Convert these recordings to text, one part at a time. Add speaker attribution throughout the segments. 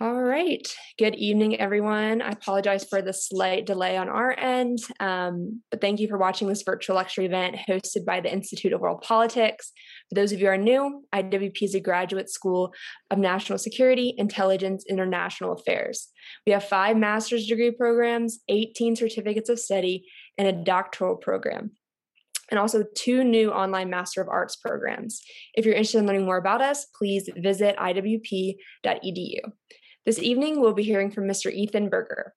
Speaker 1: All right. Good evening, everyone. I apologize for the slight delay on our end, um, but thank you for watching this virtual lecture event hosted by the Institute of World Politics. For those of you who are new, IWP is a graduate school of national security, intelligence, international affairs. We have five master's degree programs, 18 certificates of study, and a doctoral program and also two new online Master of Arts programs. If you're interested in learning more about us, please visit iwp.edu. This evening, we'll be hearing from Mr. Ethan Burger.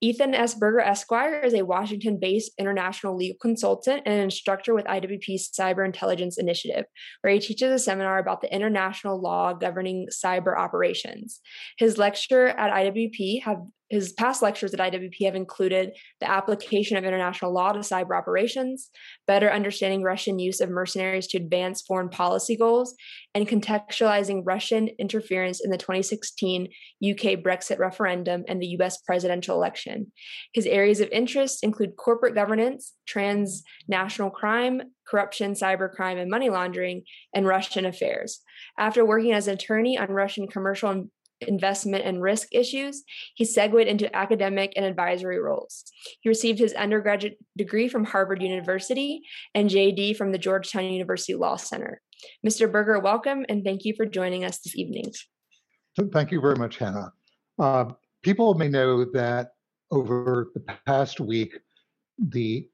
Speaker 1: Ethan S. Burger Esquire is a Washington based international legal consultant and an instructor with IWP's Cyber Intelligence Initiative, where he teaches a seminar about the international law governing cyber operations. His lecture at IWP have his past lectures at IWP have included the application of international law to cyber operations, better understanding Russian use of mercenaries to advance foreign policy goals, and contextualizing Russian interference in the 2016 UK Brexit referendum and the US presidential election. His areas of interest include corporate governance, transnational crime, corruption, cybercrime, and money laundering, and Russian affairs. After working as an attorney on Russian commercial investment and risk issues, he segued into academic and advisory roles. He received his undergraduate degree from Harvard University and JD from the Georgetown University Law Center. Mr. Burger, welcome and thank you for joining us this evening.
Speaker 2: Thank you very much, Hannah. Uh, people may know that over the past week, the,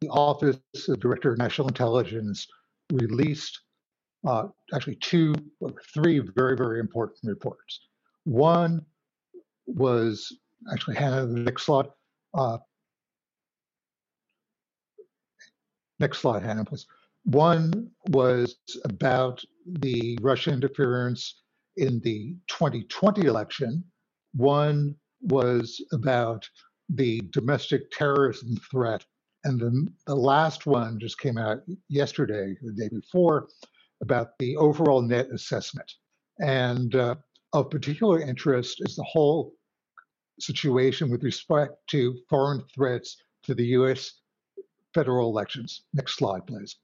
Speaker 2: the Office of Director of National Intelligence released uh, actually two or three very, very important reports. One was actually Hannah, the next slide. Uh, next slide, Hannah, please. One was about the Russian interference in the 2020 election. One was about the domestic terrorism threat. And then the last one just came out yesterday, the day before, about the overall net assessment. And uh, of particular interest is the whole situation with respect to foreign threats to the US federal elections. Next slide, please.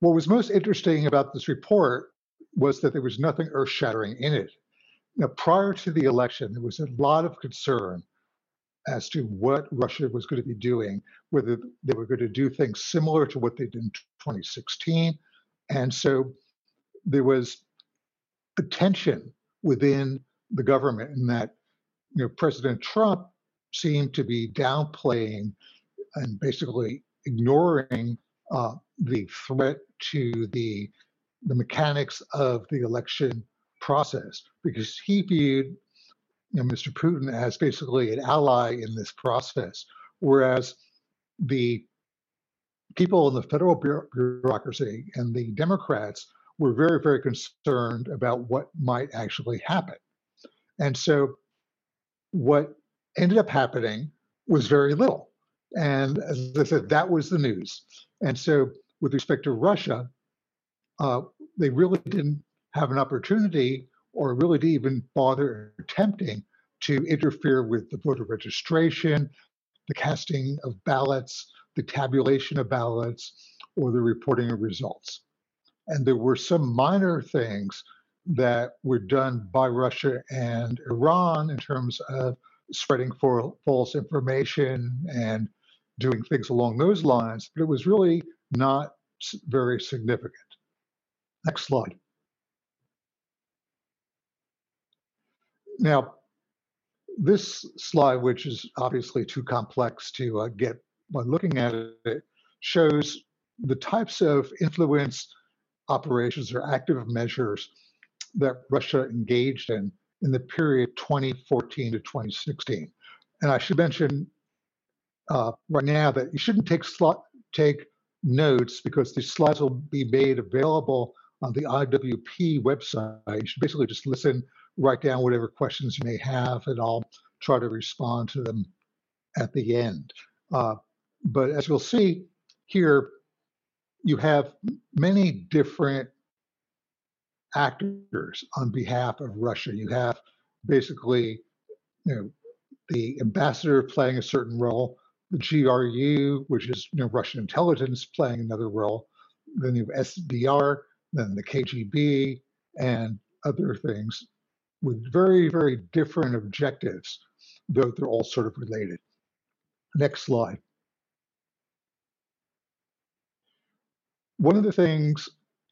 Speaker 2: What was most interesting about this report was that there was nothing earth shattering in it. Now, prior to the election, there was a lot of concern as to what Russia was going to be doing, whether they were going to do things similar to what they did in 2016. And so there was a tension within the government in that you know President Trump seemed to be downplaying and basically ignoring uh, the threat to the the mechanics of the election process because he viewed you know, Mr. Putin as basically an ally in this process, whereas the people in the federal bureaucracy and the Democrats were very, very concerned about what might actually happen. And so what ended up happening was very little. And as I said, that was the news. And so with respect to Russia, uh, they really didn't have an opportunity or really didn't even bother attempting to interfere with the voter registration, the casting of ballots, the tabulation of ballots, or the reporting of results. And there were some minor things that were done by Russia and Iran in terms of spreading for false information and doing things along those lines, but it was really not very significant. Next slide. Now, this slide, which is obviously too complex to uh, get by looking at it, shows the types of influence operations or active measures that Russia engaged in in the period 2014 to 2016. And I should mention uh, right now that you shouldn't take take notes because these slides will be made available on the IWP website. You should basically just listen, write down whatever questions you may have, and I'll try to respond to them at the end. Uh, but as you'll see here, you have many different actors on behalf of Russia. You have basically, you know, the ambassador playing a certain role, the GRU, which is you know Russian intelligence, playing another role. Then you have SVR, then the KGB, and other things with very, very different objectives, though they're all sort of related. Next slide. One of the things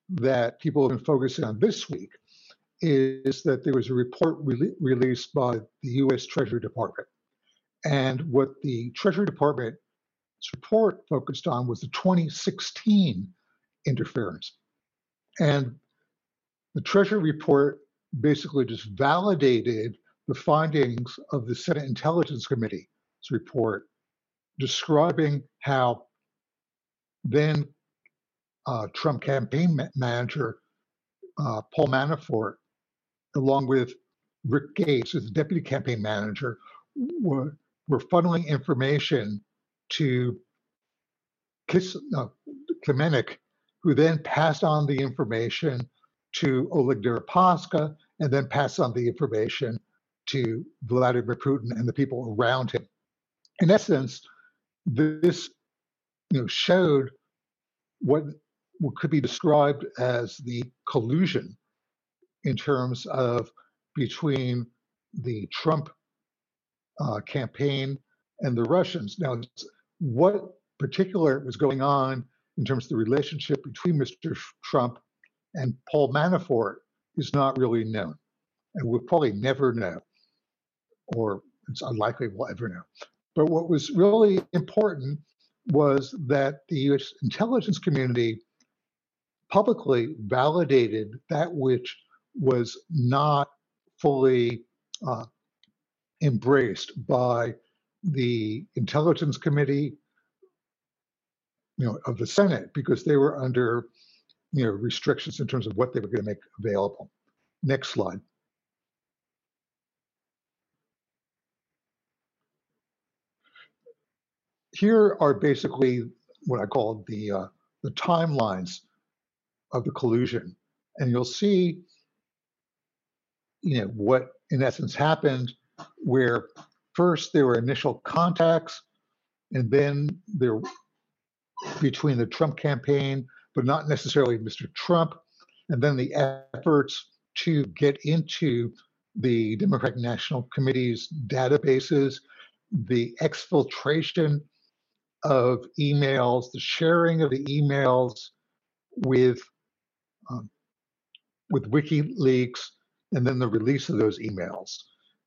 Speaker 2: that people have been focusing on this week is that there was a report re- released by the US Treasury Department. And what the Treasury Department's report focused on was the 2016 interference. And the Treasury report basically just validated the findings of the Senate Intelligence Committee's report describing how then uh, Trump campaign ma- manager uh, Paul Manafort, along with Rick Gates, the deputy campaign manager, were, were funneling information to Kis, uh, who then passed on the information to Oleg Deripaska and then passed on the information to Vladimir Putin and the people around him. In essence, this you know, showed what, what could be described as the collusion in terms of between the Trump uh, campaign and the Russians. Now, what particular was going on in terms of the relationship between Mr. Trump and Paul Manafort is not really known. And we'll probably never know, or it's unlikely we'll ever know. But what was really important was that the US intelligence community publicly validated that which was not fully uh, embraced by the intelligence committee you know of the senate because they were under you know restrictions in terms of what they were going to make available. Next slide. Here are basically what I call the uh, the timelines of the collusion, and you'll see, you know, what in essence happened, where first there were initial contacts, and then there between the Trump campaign, but not necessarily Mr. Trump, and then the efforts to get into the Democratic National Committee's databases, the exfiltration of emails, the sharing of the emails with um, with WikiLeaks, and then the release of those emails.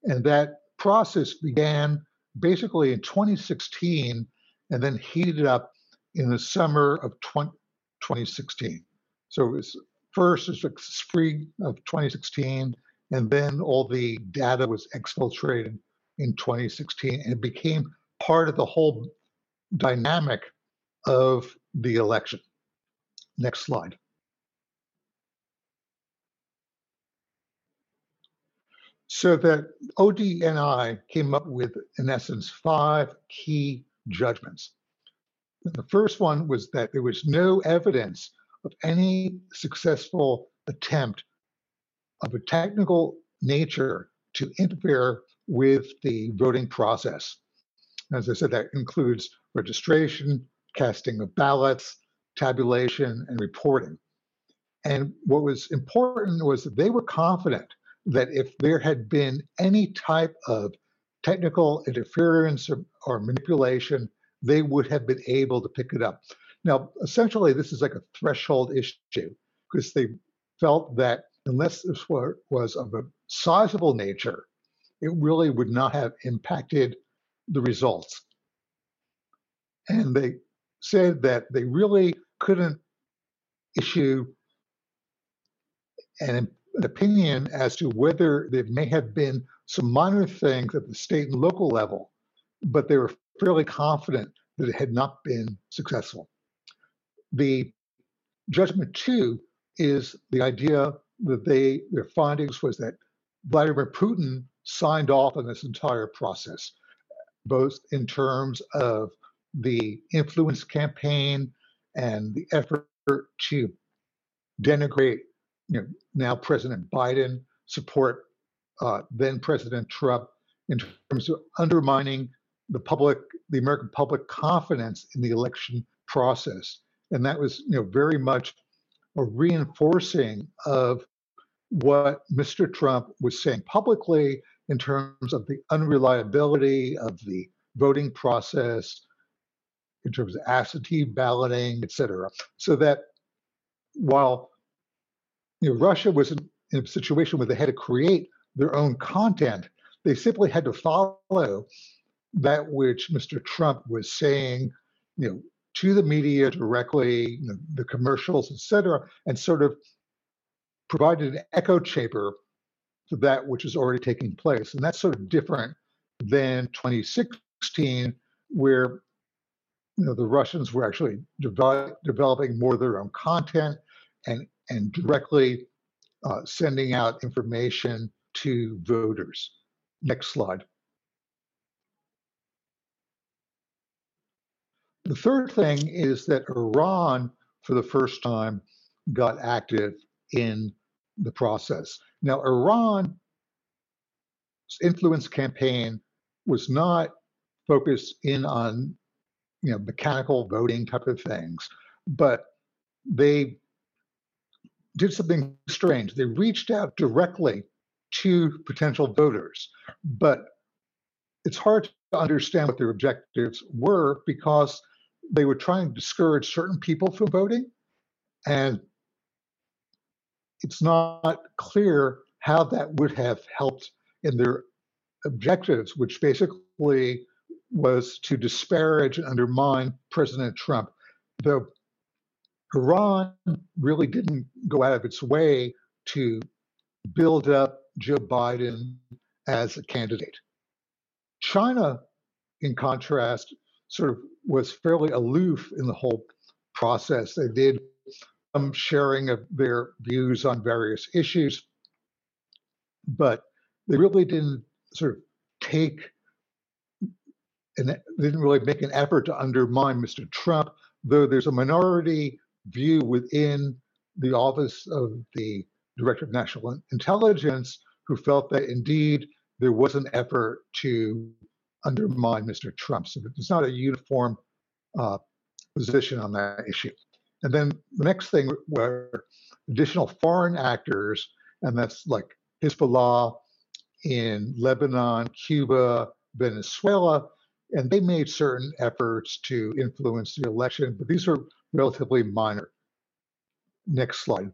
Speaker 2: And that process began basically in 2016 and then heated up in the summer of 20, 2016. So it was first it was like spring of 2016, and then all the data was exfiltrated in 2016, and it became part of the whole dynamic of the election. Next slide. So that ODNI came up with, in essence, five key judgments. The first one was that there was no evidence of any successful attempt of a technical nature to interfere with the voting process. As I said, that includes registration, casting of ballots, tabulation, and reporting. And what was important was that they were confident that if there had been any type of technical interference or, or, manipulation, they would have been able to pick it up. Now, essentially, this is like a threshold issue because they felt that unless this was of a sizable nature, it really would not have impacted the results. And they said that they really couldn't issue an opinion as to whether there may have been some minor things at the state and local level, but they were fairly confident that it had not been successful. The judgment two is the idea that they their findings was that Vladimir Putin signed off on this entire process both in terms of the influence campaign and the effort to denigrate, you know, now President Biden, support uh, then President Trump in terms of undermining the public, the American public confidence in the election process, and that was, you know, very much a reinforcing of what Mr. Trump was saying publicly in terms of the unreliability of the voting process, in terms of absentee balloting, et cetera. So that while you know, Russia was in, in a situation where they had to create their own content, they simply had to follow that which Mr. Trump was saying, you know, to the media directly, you know, the commercials, et cetera, and sort of provided an echo chamber to that which is already taking place. And that's sort of different than 2016, where you know the Russians were actually develop, developing more of their own content and and directly uh, sending out information to voters. Next slide. The third thing is that Iran, for the first time, got active in the process. Now, Iran's influence campaign was not focused in on you know mechanical voting type of things, but they did something strange. They reached out directly to potential voters, but it's hard to understand what their objectives were because they were trying to discourage certain people from voting and it's not clear how that would have helped in their objectives, which basically was to disparage and undermine President Trump. Though Iran really didn't go out of its way to build up Joe Biden as a candidate. China, in contrast, sort of was fairly aloof in the whole process. They did some sharing of their views on various issues, but they really didn't sort of take and didn't really make an effort to undermine Mr. Trump, though there's a minority view within the office of the Director of National Intelligence who felt that indeed there was an effort to undermine Mr. Trump. So it's not a uniform uh, position on that issue. And then the next thing were additional foreign actors, and that's like Hezbollah in Lebanon, Cuba, Venezuela, and they made certain efforts to influence the election, but these are relatively minor. Next slide.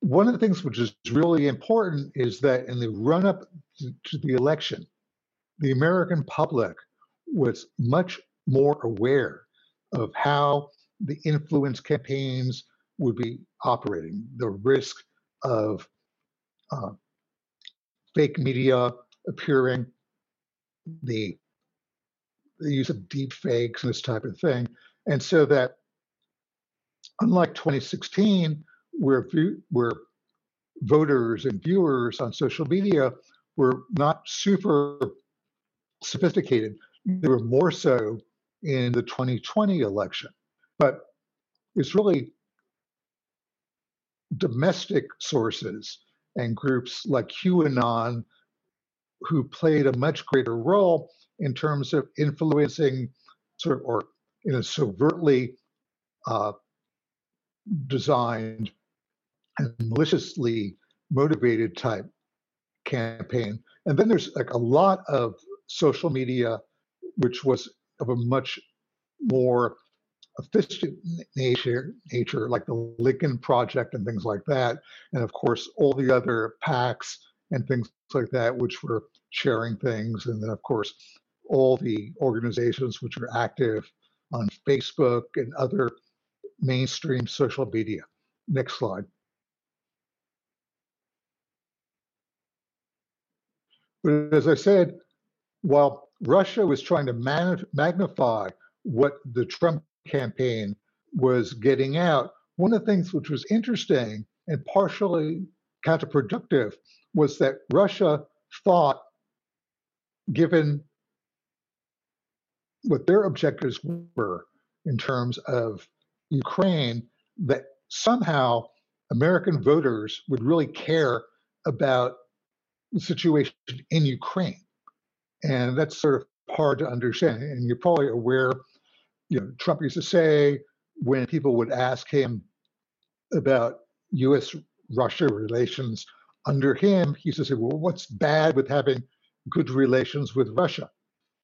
Speaker 2: One of the things which is really important is that in the run up to the election, the American public was much more aware of how the influence campaigns would be operating, the risk of uh, fake media appearing, the, the use of deep fakes and this type of thing. And so that unlike 2016, where, where voters and viewers on social media were not super sophisticated, they were more so in the 2020 election. But it's really domestic sources and groups like QAnon who played a much greater role in terms of influencing sort of or in a sobertly uh, designed and maliciously motivated type campaign. And then there's like a lot of social media which was of a much more efficient nature, nature, like the Lincoln Project and things like that, and of course all the other PACs and things like that, which were sharing things, and then of course all the organizations which are active on Facebook and other mainstream social media. Next slide. But as I said, while Russia was trying to magnify what the Trump campaign was getting out. One of the things which was interesting and partially counterproductive was that Russia thought, given what their objectives were in terms of Ukraine, that somehow American voters would really care about the situation in Ukraine. And that's sort of hard to understand. And you're probably aware, you know, Trump used to say when people would ask him about US Russia relations under him, he used to say, well, what's bad with having good relations with Russia?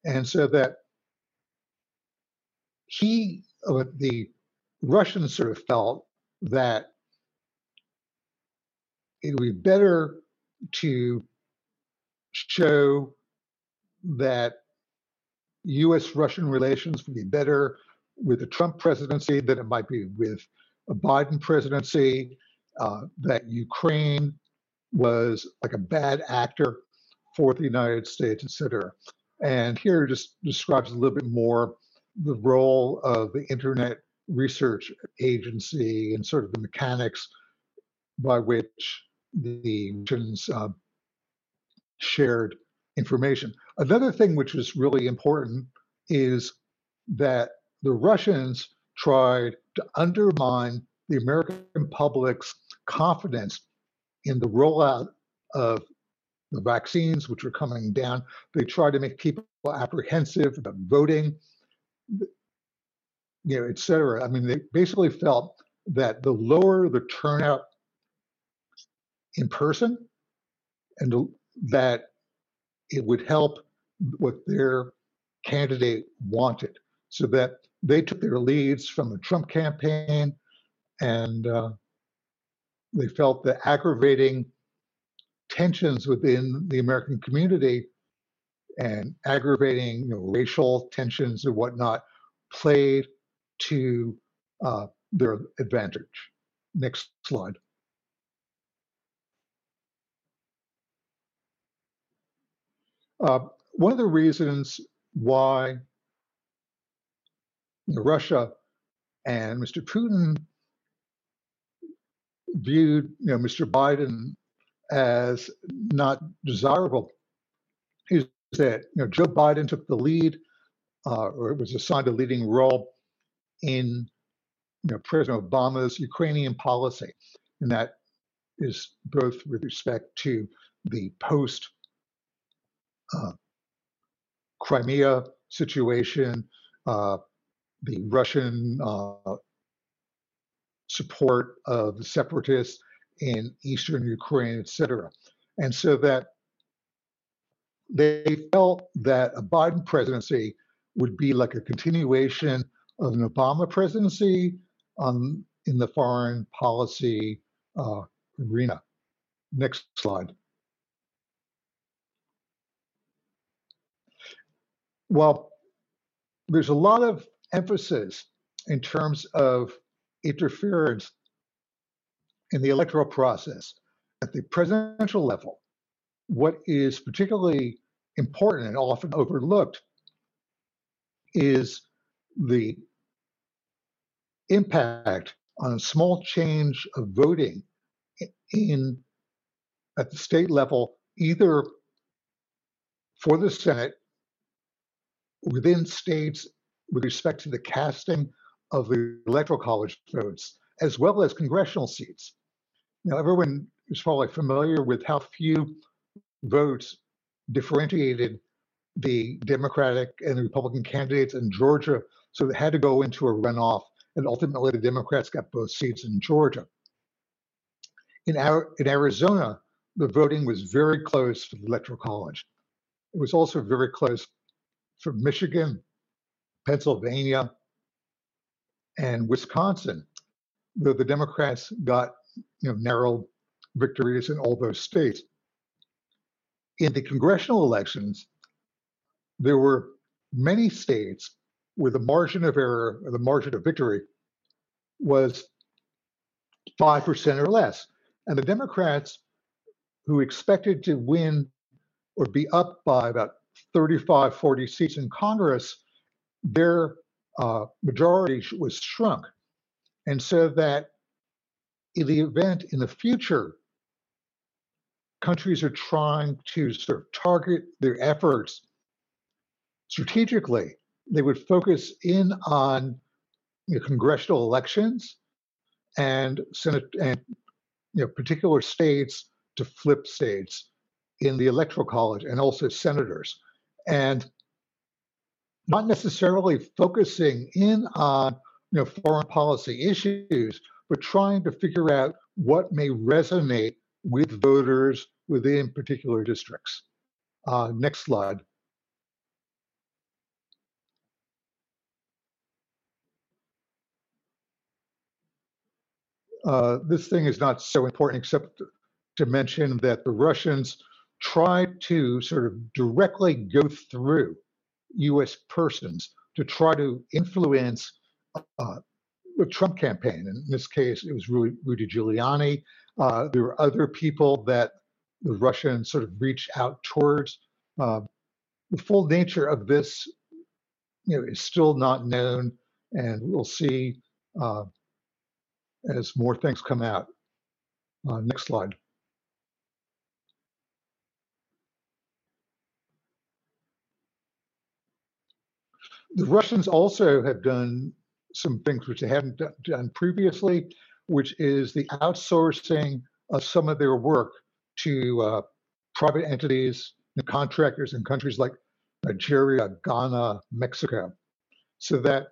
Speaker 2: And so that he, uh, the Russians sort of felt that it would be better to show that US Russian relations would be better with the Trump presidency than it might be with a Biden presidency, uh, that Ukraine was like a bad actor for the United States, et cetera. And here just describes a little bit more the role of the Internet Research Agency and sort of the mechanics by which the nations uh, shared information. Another thing which is really important is that the Russians tried to undermine the American public's confidence in the rollout of the vaccines, which were coming down. They tried to make people apprehensive about voting, you know, et cetera. I mean, they basically felt that the lower the turnout in person, and that it would help what their candidate wanted, so that they took their leads from the Trump campaign, and uh, they felt the aggravating tensions within the American community and aggravating you know, racial tensions and whatnot played to uh, their advantage. Next slide. Uh, one of the reasons why Russia and Mr. Putin viewed you know, Mr. Biden as not desirable is that you know, Joe Biden took the lead uh, or was assigned a leading role in you know, President Obama's Ukrainian policy. And that is both with respect to the post uh, Crimea situation, uh, the Russian uh, support of the separatists in eastern Ukraine, etc. And so that they felt that a Biden presidency would be like a continuation of an Obama presidency on in the foreign policy uh, arena. Next slide. Well, there's a lot of emphasis in terms of interference in the electoral process at the presidential level. What is particularly important and often overlooked is the impact on a small change of voting in at the state level, either for the Senate within states with respect to the casting of the electoral college votes, as well as congressional seats. Now, everyone is probably familiar with how few votes differentiated the Democratic and the Republican candidates in Georgia, so they had to go into a runoff, and ultimately the Democrats got both seats in Georgia. In, in Arizona, the voting was very close for the Electoral College. It was also very close for Michigan, Pennsylvania, and Wisconsin, though the Democrats got you know, narrow victories in all those states. In the congressional elections, there were many states where the margin of error, or the margin of victory, was 5% or less. And the Democrats, who expected to win or be up by about 35, 40 seats in Congress, their uh, majority was shrunk. And so that in the event in the future, countries are trying to sort of target their efforts strategically they would focus in on you know, congressional elections and Senate and you know particular states to flip states in the electoral college and also senators and not necessarily focusing in on you know foreign policy issues but trying to figure out what may resonate with voters within particular districts. Uh, next slide. Uh, this thing is not so important except to mention that the Russians tried to sort of directly go through US persons to try to influence uh, the Trump campaign. In this case, it was Rudy, Rudy Giuliani. Uh, there were other people that the Russians sort of reached out towards. Uh, the full nature of this you know, is still not known, and we'll see uh, as more things come out. Uh, next slide. The Russians also have done some things which they hadn't done previously, which is the outsourcing of some of their work to uh, private entities and contractors in countries like Nigeria, Ghana, Mexico, so that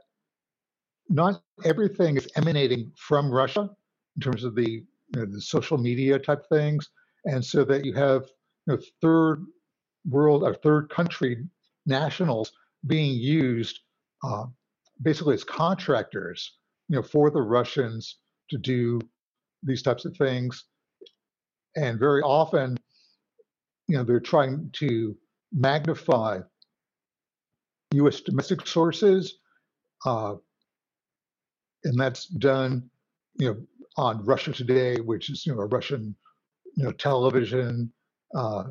Speaker 2: not everything is emanating from Russia in terms of the, you know, the social media type things, and so that you have you know, third world or third country nationals being used uh, basically as contractors, you know, for the Russians to do these types of things, and very often, you know, they're trying to magnify U.S. domestic sources. Uh, and that's done, you know, on Russia Today, which is you know a Russian, you know, television uh,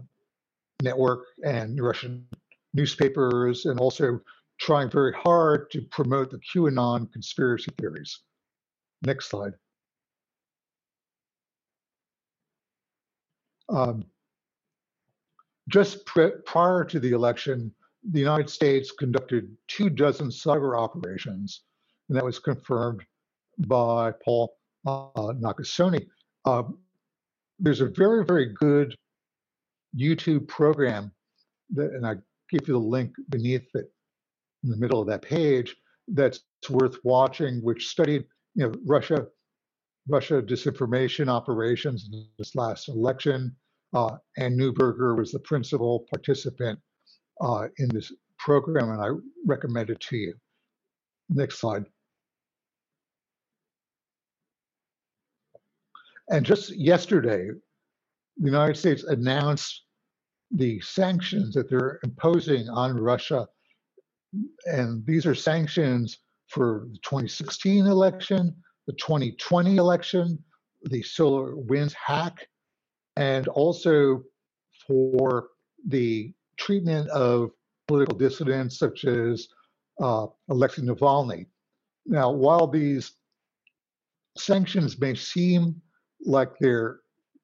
Speaker 2: network and Russian newspapers, and also trying very hard to promote the QAnon conspiracy theories. Next slide. Um, just prior to the election, the United States conducted two dozen cyber operations and that was confirmed by Paul uh, Nakasone. Uh, there's a very, very good YouTube program that, and I give you the link beneath it in the middle of that page that's worth watching, which studied, you know, Russia, Russia disinformation operations in this last election. Uh, and Neuberger was the principal participant uh, in this program, and I recommend it to you. Next slide. And just yesterday, the United States announced the sanctions that they're imposing on Russia. And these are sanctions for the 2016 election, the 2020 election, the SolarWinds hack, and also for the treatment of political dissidents such as uh, Alexei Navalny. Now, while these sanctions may seem like they're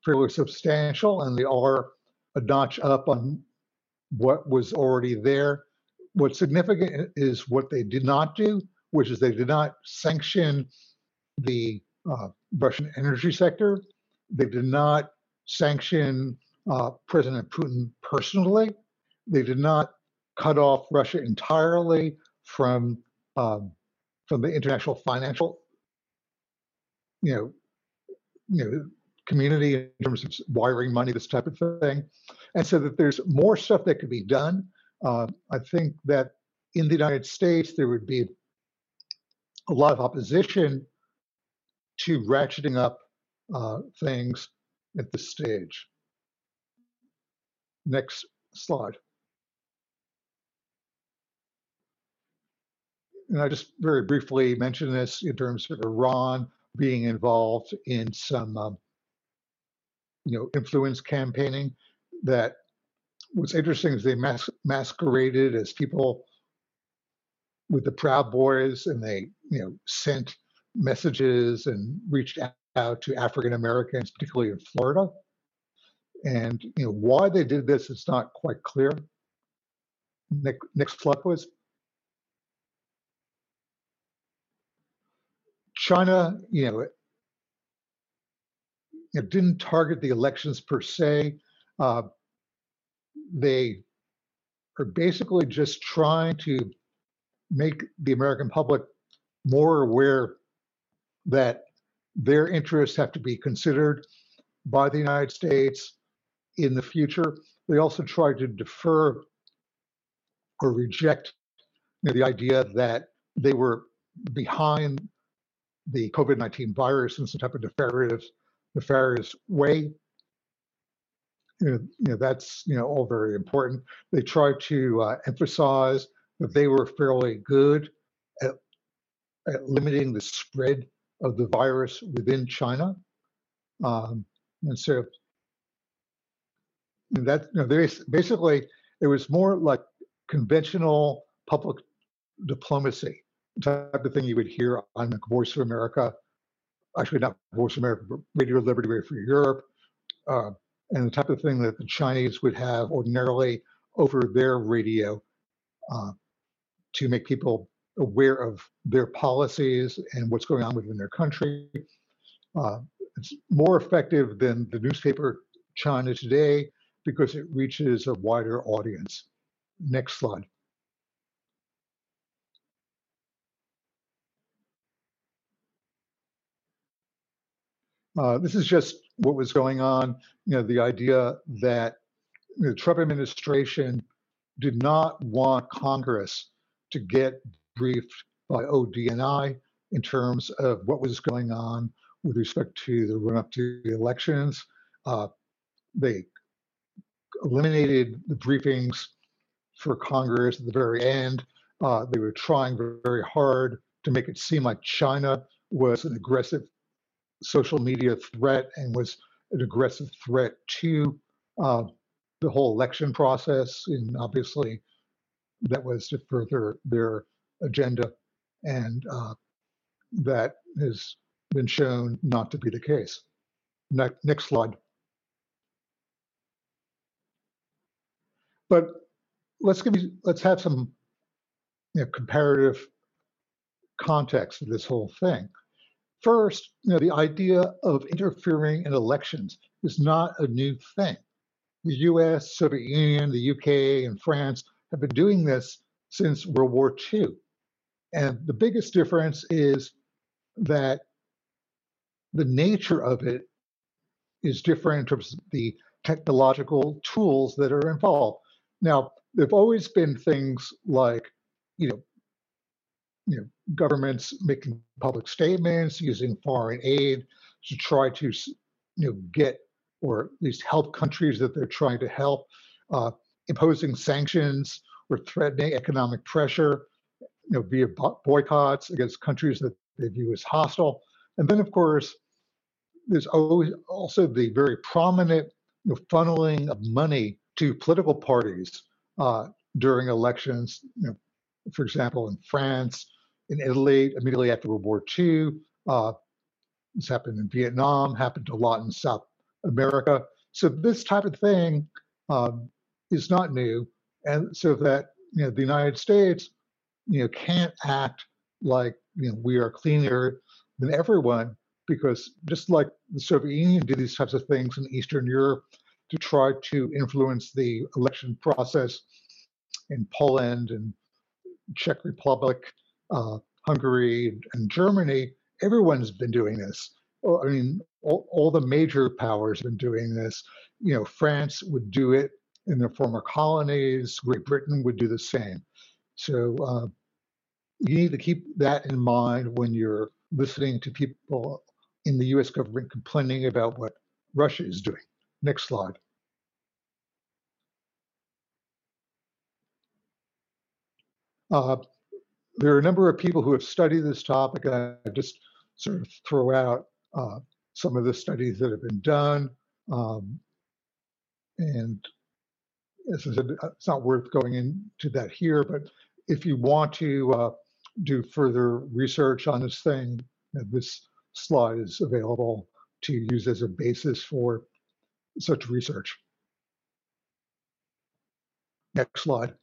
Speaker 2: fairly substantial and they are a notch up on what was already there. What's significant is what they did not do, which is they did not sanction the uh, Russian energy sector. They did not sanction uh, President Putin personally. They did not cut off Russia entirely from um, from the international financial, you know, you know community in terms of wiring money, this type of thing, and so that there's more stuff that could be done. Uh, I think that in the United States there would be a lot of opposition to ratcheting up uh, things at this stage. Next slide. And I just very briefly mentioned this in terms of Iran being involved in some, um, you know influence campaigning that what's interesting is they mas- masqueraded as people with the Proud Boys, and they you know sent messages and reached out to African Americans, particularly in Florida. And you know why they did this is not quite clear. Nick, next slide, please. China, you know, it, didn't target the elections per se. Uh, they are basically just trying to make the American public more aware that their interests have to be considered by the United States in the future. They also try to defer or reject you know, the idea that they were behind the COVID 19 virus and some type of nefarious, nefarious way. You know, you know, that's you know all very important. They try to uh, emphasize that they were fairly good at, at limiting the spread of the virus within China, um, and so and that you know, basically it was more like conventional public diplomacy type of thing you would hear on the Voice of America, actually not Voice America, but Radio Liberty, Radio Free Europe, uh, and the type of thing that the Chinese would have ordinarily over their radio uh, to make people aware of their policies and what's going on within their country. Uh, it's more effective than the newspaper China Today because it reaches a wider audience. Next slide. Uh, this is just what was going on. You know, the idea that the Trump administration did not want Congress to get briefed by ODNI in terms of what was going on with respect to the run up to the elections. Uh, they eliminated the briefings for Congress at the very end. Uh, they were trying very hard to make it seem like China was an aggressive social media threat and was an aggressive threat to uh, the whole election process. And obviously, that was to further their agenda. And uh, that has been shown not to be the case. Ne- next slide. But let's give you, let's have some you know, comparative context of this whole thing. First, you know, the idea of interfering in elections is not a new thing. The US, Soviet Union, the UK, and France have been doing this since World War II. And the biggest difference is that the nature of it is different in terms of the technological tools that are involved. Now, there've always been things like, you know, you know, governments making public statements, using foreign aid to try to, you know, get or at least help countries that they're trying to help, uh, imposing sanctions or threatening economic pressure, you know, via boycotts against countries that they view as hostile. And then, of course, there's always also the very prominent you know, funneling of money to political parties uh, during elections. You know, for example, in France, in Italy, immediately after World War II. Uh, this happened in Vietnam, happened a lot in South America. So this type of thing um, is not new, and so that you know the United States, you know, can't act like you know we are cleaner than everyone because just like the Soviet Union did these types of things in Eastern Europe to try to influence the election process in Poland and Czech Republic, uh, Hungary, and Germany, everyone's been doing this. I mean, all, all, the major powers have been doing this. You know, France would do it in their former colonies. Great Britain would do the same. So uh, you need to keep that in mind when you're listening to people in the U.S. government complaining about what Russia is doing. Next slide. Uh, there are a number of people who have studied this topic, and I just sort of throw out uh, some of the studies that have been done. Um, and as I said, it's not worth going into that here, but if you want to uh, do further research on this thing, this slide is available to use as a basis for such research. Next slide.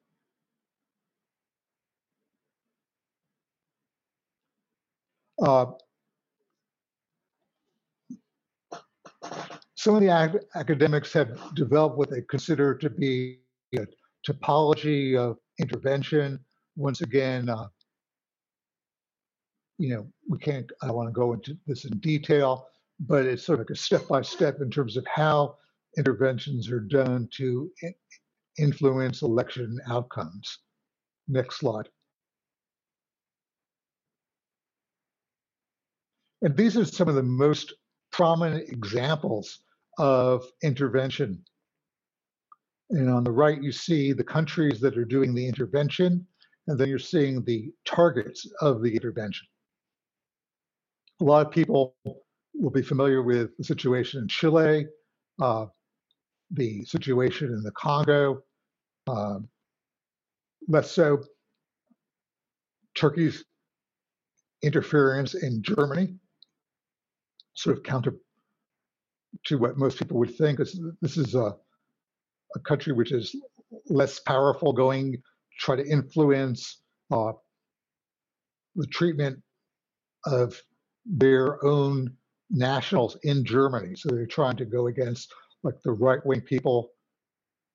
Speaker 2: uh, some of the ac academics have developed what they consider to be a topology of intervention. Once again, uh, you know, we can't, I want to go into this in detail, but it's sort of like a step by step in terms of how interventions are done to influence election outcomes. Next slide. And these are some of the most prominent examples of intervention. And on the right, you see the countries that are doing the intervention, and then you're seeing the targets of the intervention. A lot of people will be familiar with the situation in Chile, uh, the situation in the Congo, uh, less so Turkey's interference in Germany, sort of counter to what most people would think. This, this is a, a country which is less powerful, going try to influence uh, the treatment of their own nationals in Germany. So they're trying to go against like the right wing people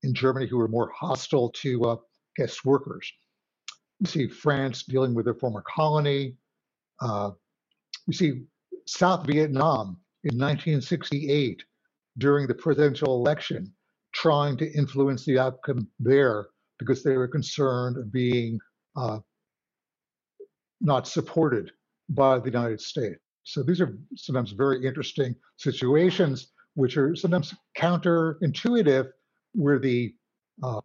Speaker 2: in Germany who are more hostile to uh, guest workers. You see France dealing with their former colony. Uh, you see South Vietnam in 1968 during the presidential election trying to influence the outcome there because they were concerned of being uh, not supported by the United States. So these are sometimes very interesting situations, which are sometimes counterintuitive, where the, uh,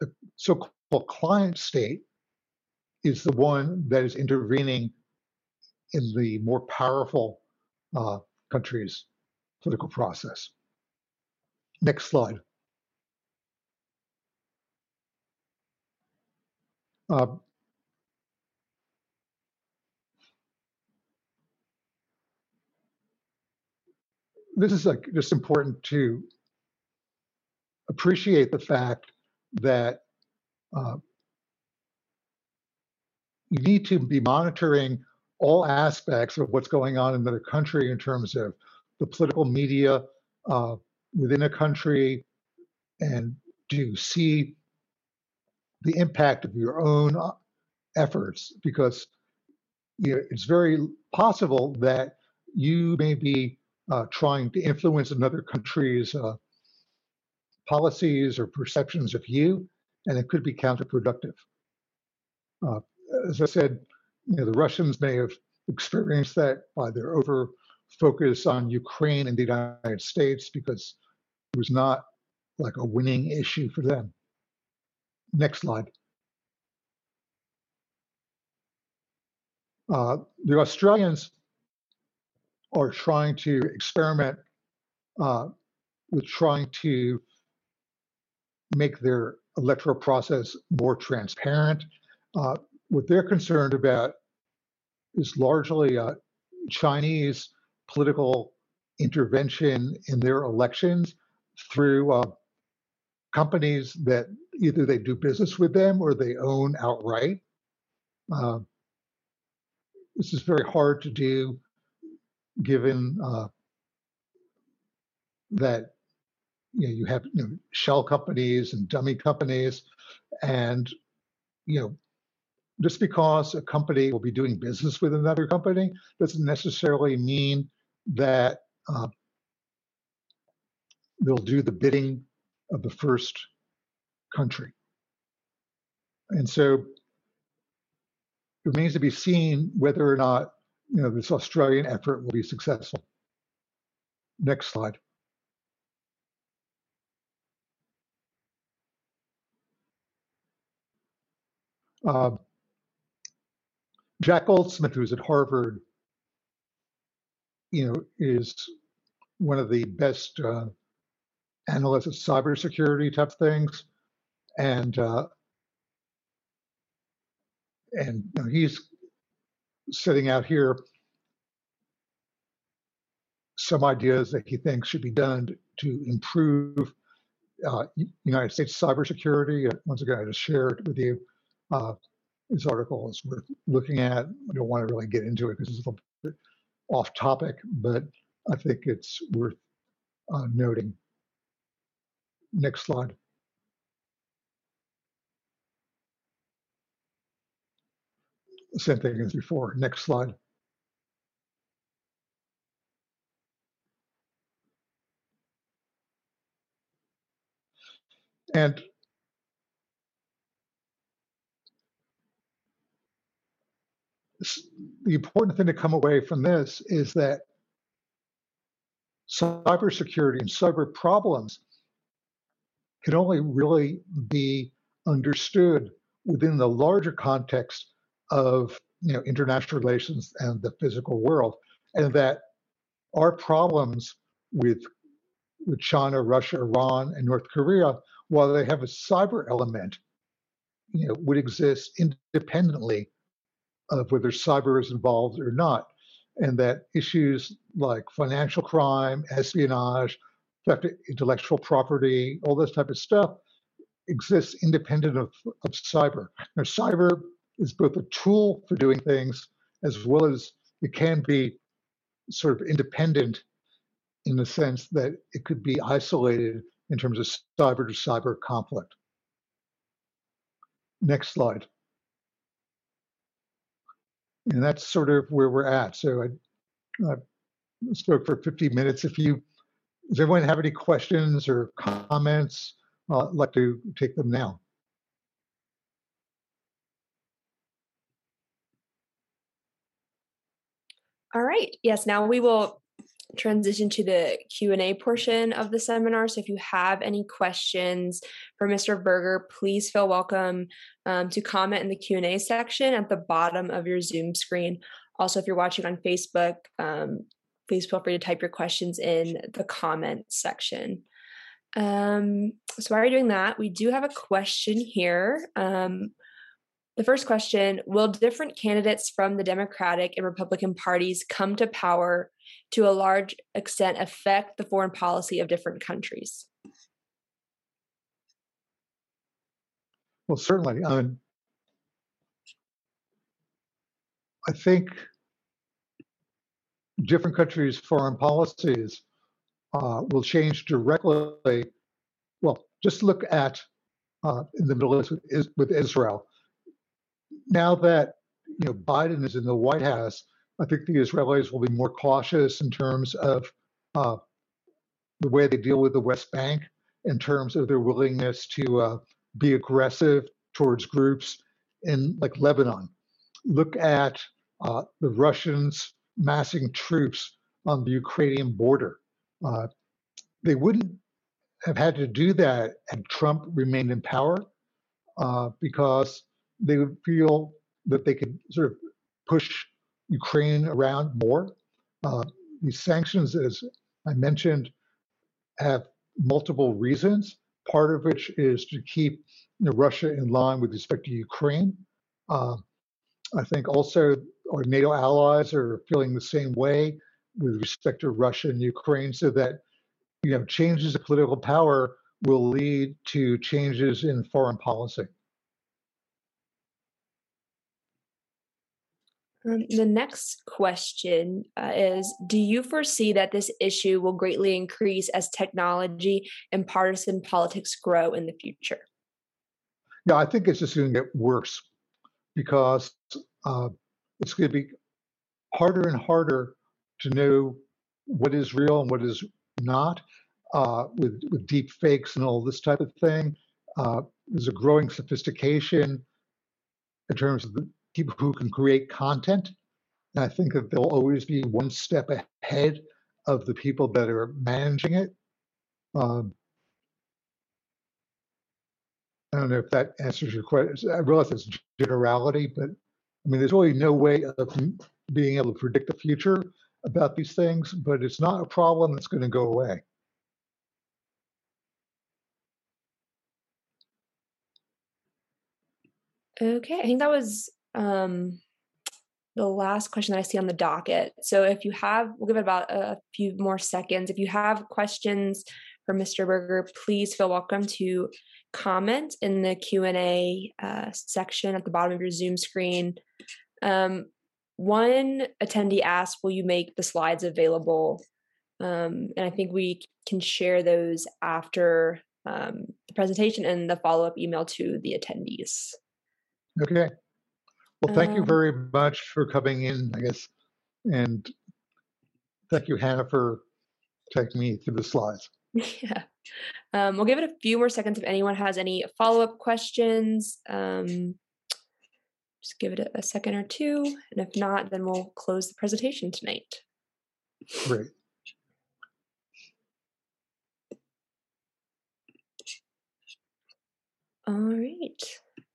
Speaker 2: the so-called client state is the one that is intervening in the more powerful uh, country's political process. Next slide. Uh, this is like just important to appreciate the fact that uh, you need to be monitoring all aspects of what's going on in the country in terms of the political media uh, within a country and do you see the impact of your own uh, efforts because you know, it's very possible that you may be uh, trying to influence another country's uh, policies or perceptions of you, and it could be counterproductive. Uh, as I said, you know, the Russians may have experienced that by their over focus on Ukraine and the United States because it was not like a winning issue for them. Next slide. Uh, the Australians are trying to experiment uh, with trying to make their electoral process more transparent. Uh, what they're concerned about is largely uh, Chinese political intervention in their elections through uh, companies that either they do business with them or they own outright. Uh, this is very hard to do given uh, that you know you have you know, shell companies and dummy companies and you know just because a company will be doing business with another company doesn't necessarily mean that uh, they'll do the bidding of the first country. And so it remains to be seen whether or not you know this Australian effort will be successful. Next slide. Uh, Jack Goldsmith, who's at Harvard, you know, is one of the best uh, analysts of cybersecurity type things, and uh, and you know, he's sitting out here some ideas that he thinks should be done to improve uh, United States cybersecurity. Uh, once again, I just shared with you uh, this article is worth looking at. I don't want to really get into it because it's a little bit off topic, but I think it's worth uh, noting. Next slide. Same thing as before. Next slide. And the important thing to come away from this is that cybersecurity and cyber problems can only really be understood within the larger context of you know international relations and the physical world, and that our problems with with China, Russia, Iran, and North Korea, while they have a cyber element, you know, would exist independently of whether cyber is involved or not, and that issues like financial crime, espionage, theft of intellectual property, all this type of stuff exists independent of, of cyber. Now, cyber is both a tool for doing things as well as it can be sort of independent in the sense that it could be isolated in terms of cyber to cyber conflict. Next slide. And that's sort of where we're at. So I, I spoke for 50 minutes. If you, does everyone have any questions or comments? I'd like to take them now.
Speaker 1: All right. Yes, now we will transition to the q&a portion of the seminar. So if you have any questions for mr Burger please feel welcome um, to comment in the q&a section at the bottom of your zoom screen. Also if you're watching on facebook um, please feel free to type your questions in the comment section. Um, so while you're doing that we do have a question here. Um, the first question Will different candidates from the Democratic and Republican parties come to power to a large extent affect the foreign policy of different countries?
Speaker 2: Well, certainly. Um, I think different countries' foreign policies uh, will change directly. Well, just look at uh, in the Middle East with Israel now that you know Biden is in the White House, I think the Israelis will be more cautious in terms of uh, the way they deal with the West Bank, in terms of their willingness to uh, be aggressive towards groups in like Lebanon. Look at uh, the Russians massing troops on the Ukrainian border. Uh, they wouldn't have had to do that had Trump remained in power uh, because they would feel that they could sort of push Ukraine around more. Uh, these sanctions, as I mentioned, have multiple reasons. Part of which is to keep you know, Russia in line with respect to Ukraine. Uh, I think also our NATO allies are feeling the same way with respect to Russia and Ukraine, so that you know changes of political power will lead to changes in foreign policy.
Speaker 1: Um, the next question uh, is Do you foresee that this issue will greatly increase as technology and partisan politics grow in the future?
Speaker 2: Yeah, I think it's just going to get worse because uh, it's going to be harder and harder to know what is real and what is not uh, with, with deep fakes and all this type of thing. Uh, there's a growing sophistication in terms of the, people who can create content. And I think that they'll always be one step ahead of the people that are managing it. Um, I don't know if that answers your question. I realize it's generality, but I mean, there's really no way of being able to predict the future about these things, but it's not a problem that's going to go away.
Speaker 1: Okay, I think that was um, the last question that I see on the docket. So if you have, we'll give it about a few more seconds. If you have questions for Mr. Burger, please feel welcome to comment in the Q&A uh, section at the bottom of your Zoom screen. Um, one attendee asked, will you make the slides available Um, and I think we can share those after um, the presentation and the follow up email to the attendees.
Speaker 2: Okay. Well, thank you
Speaker 1: Um,
Speaker 2: very much for coming in, I guess. And thank you, Hannah, for taking me through the slides.
Speaker 1: Yeah. Um, we'll give it a few more seconds if anyone has any follow up questions. Um, just give it a, a second or two. And if not, then we'll close the presentation tonight.
Speaker 2: Great.
Speaker 1: All right.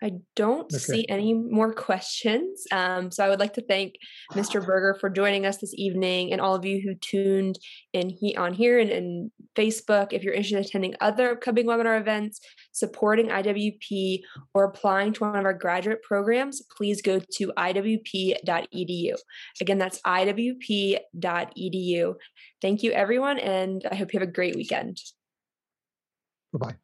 Speaker 1: I don't
Speaker 2: Okay.
Speaker 1: see any more questions. Um, so I would like to thank Mr. Burger for joining us this evening and all of you who tuned in he- on here and, and Facebook. If you're interested in attending other upcoming webinar events, supporting IWP, or applying to one of our graduate programs, please go to iwp.edu. Again, that's iwp.edu. Thank you, everyone, and I hope you have a great weekend.
Speaker 2: Bye bye.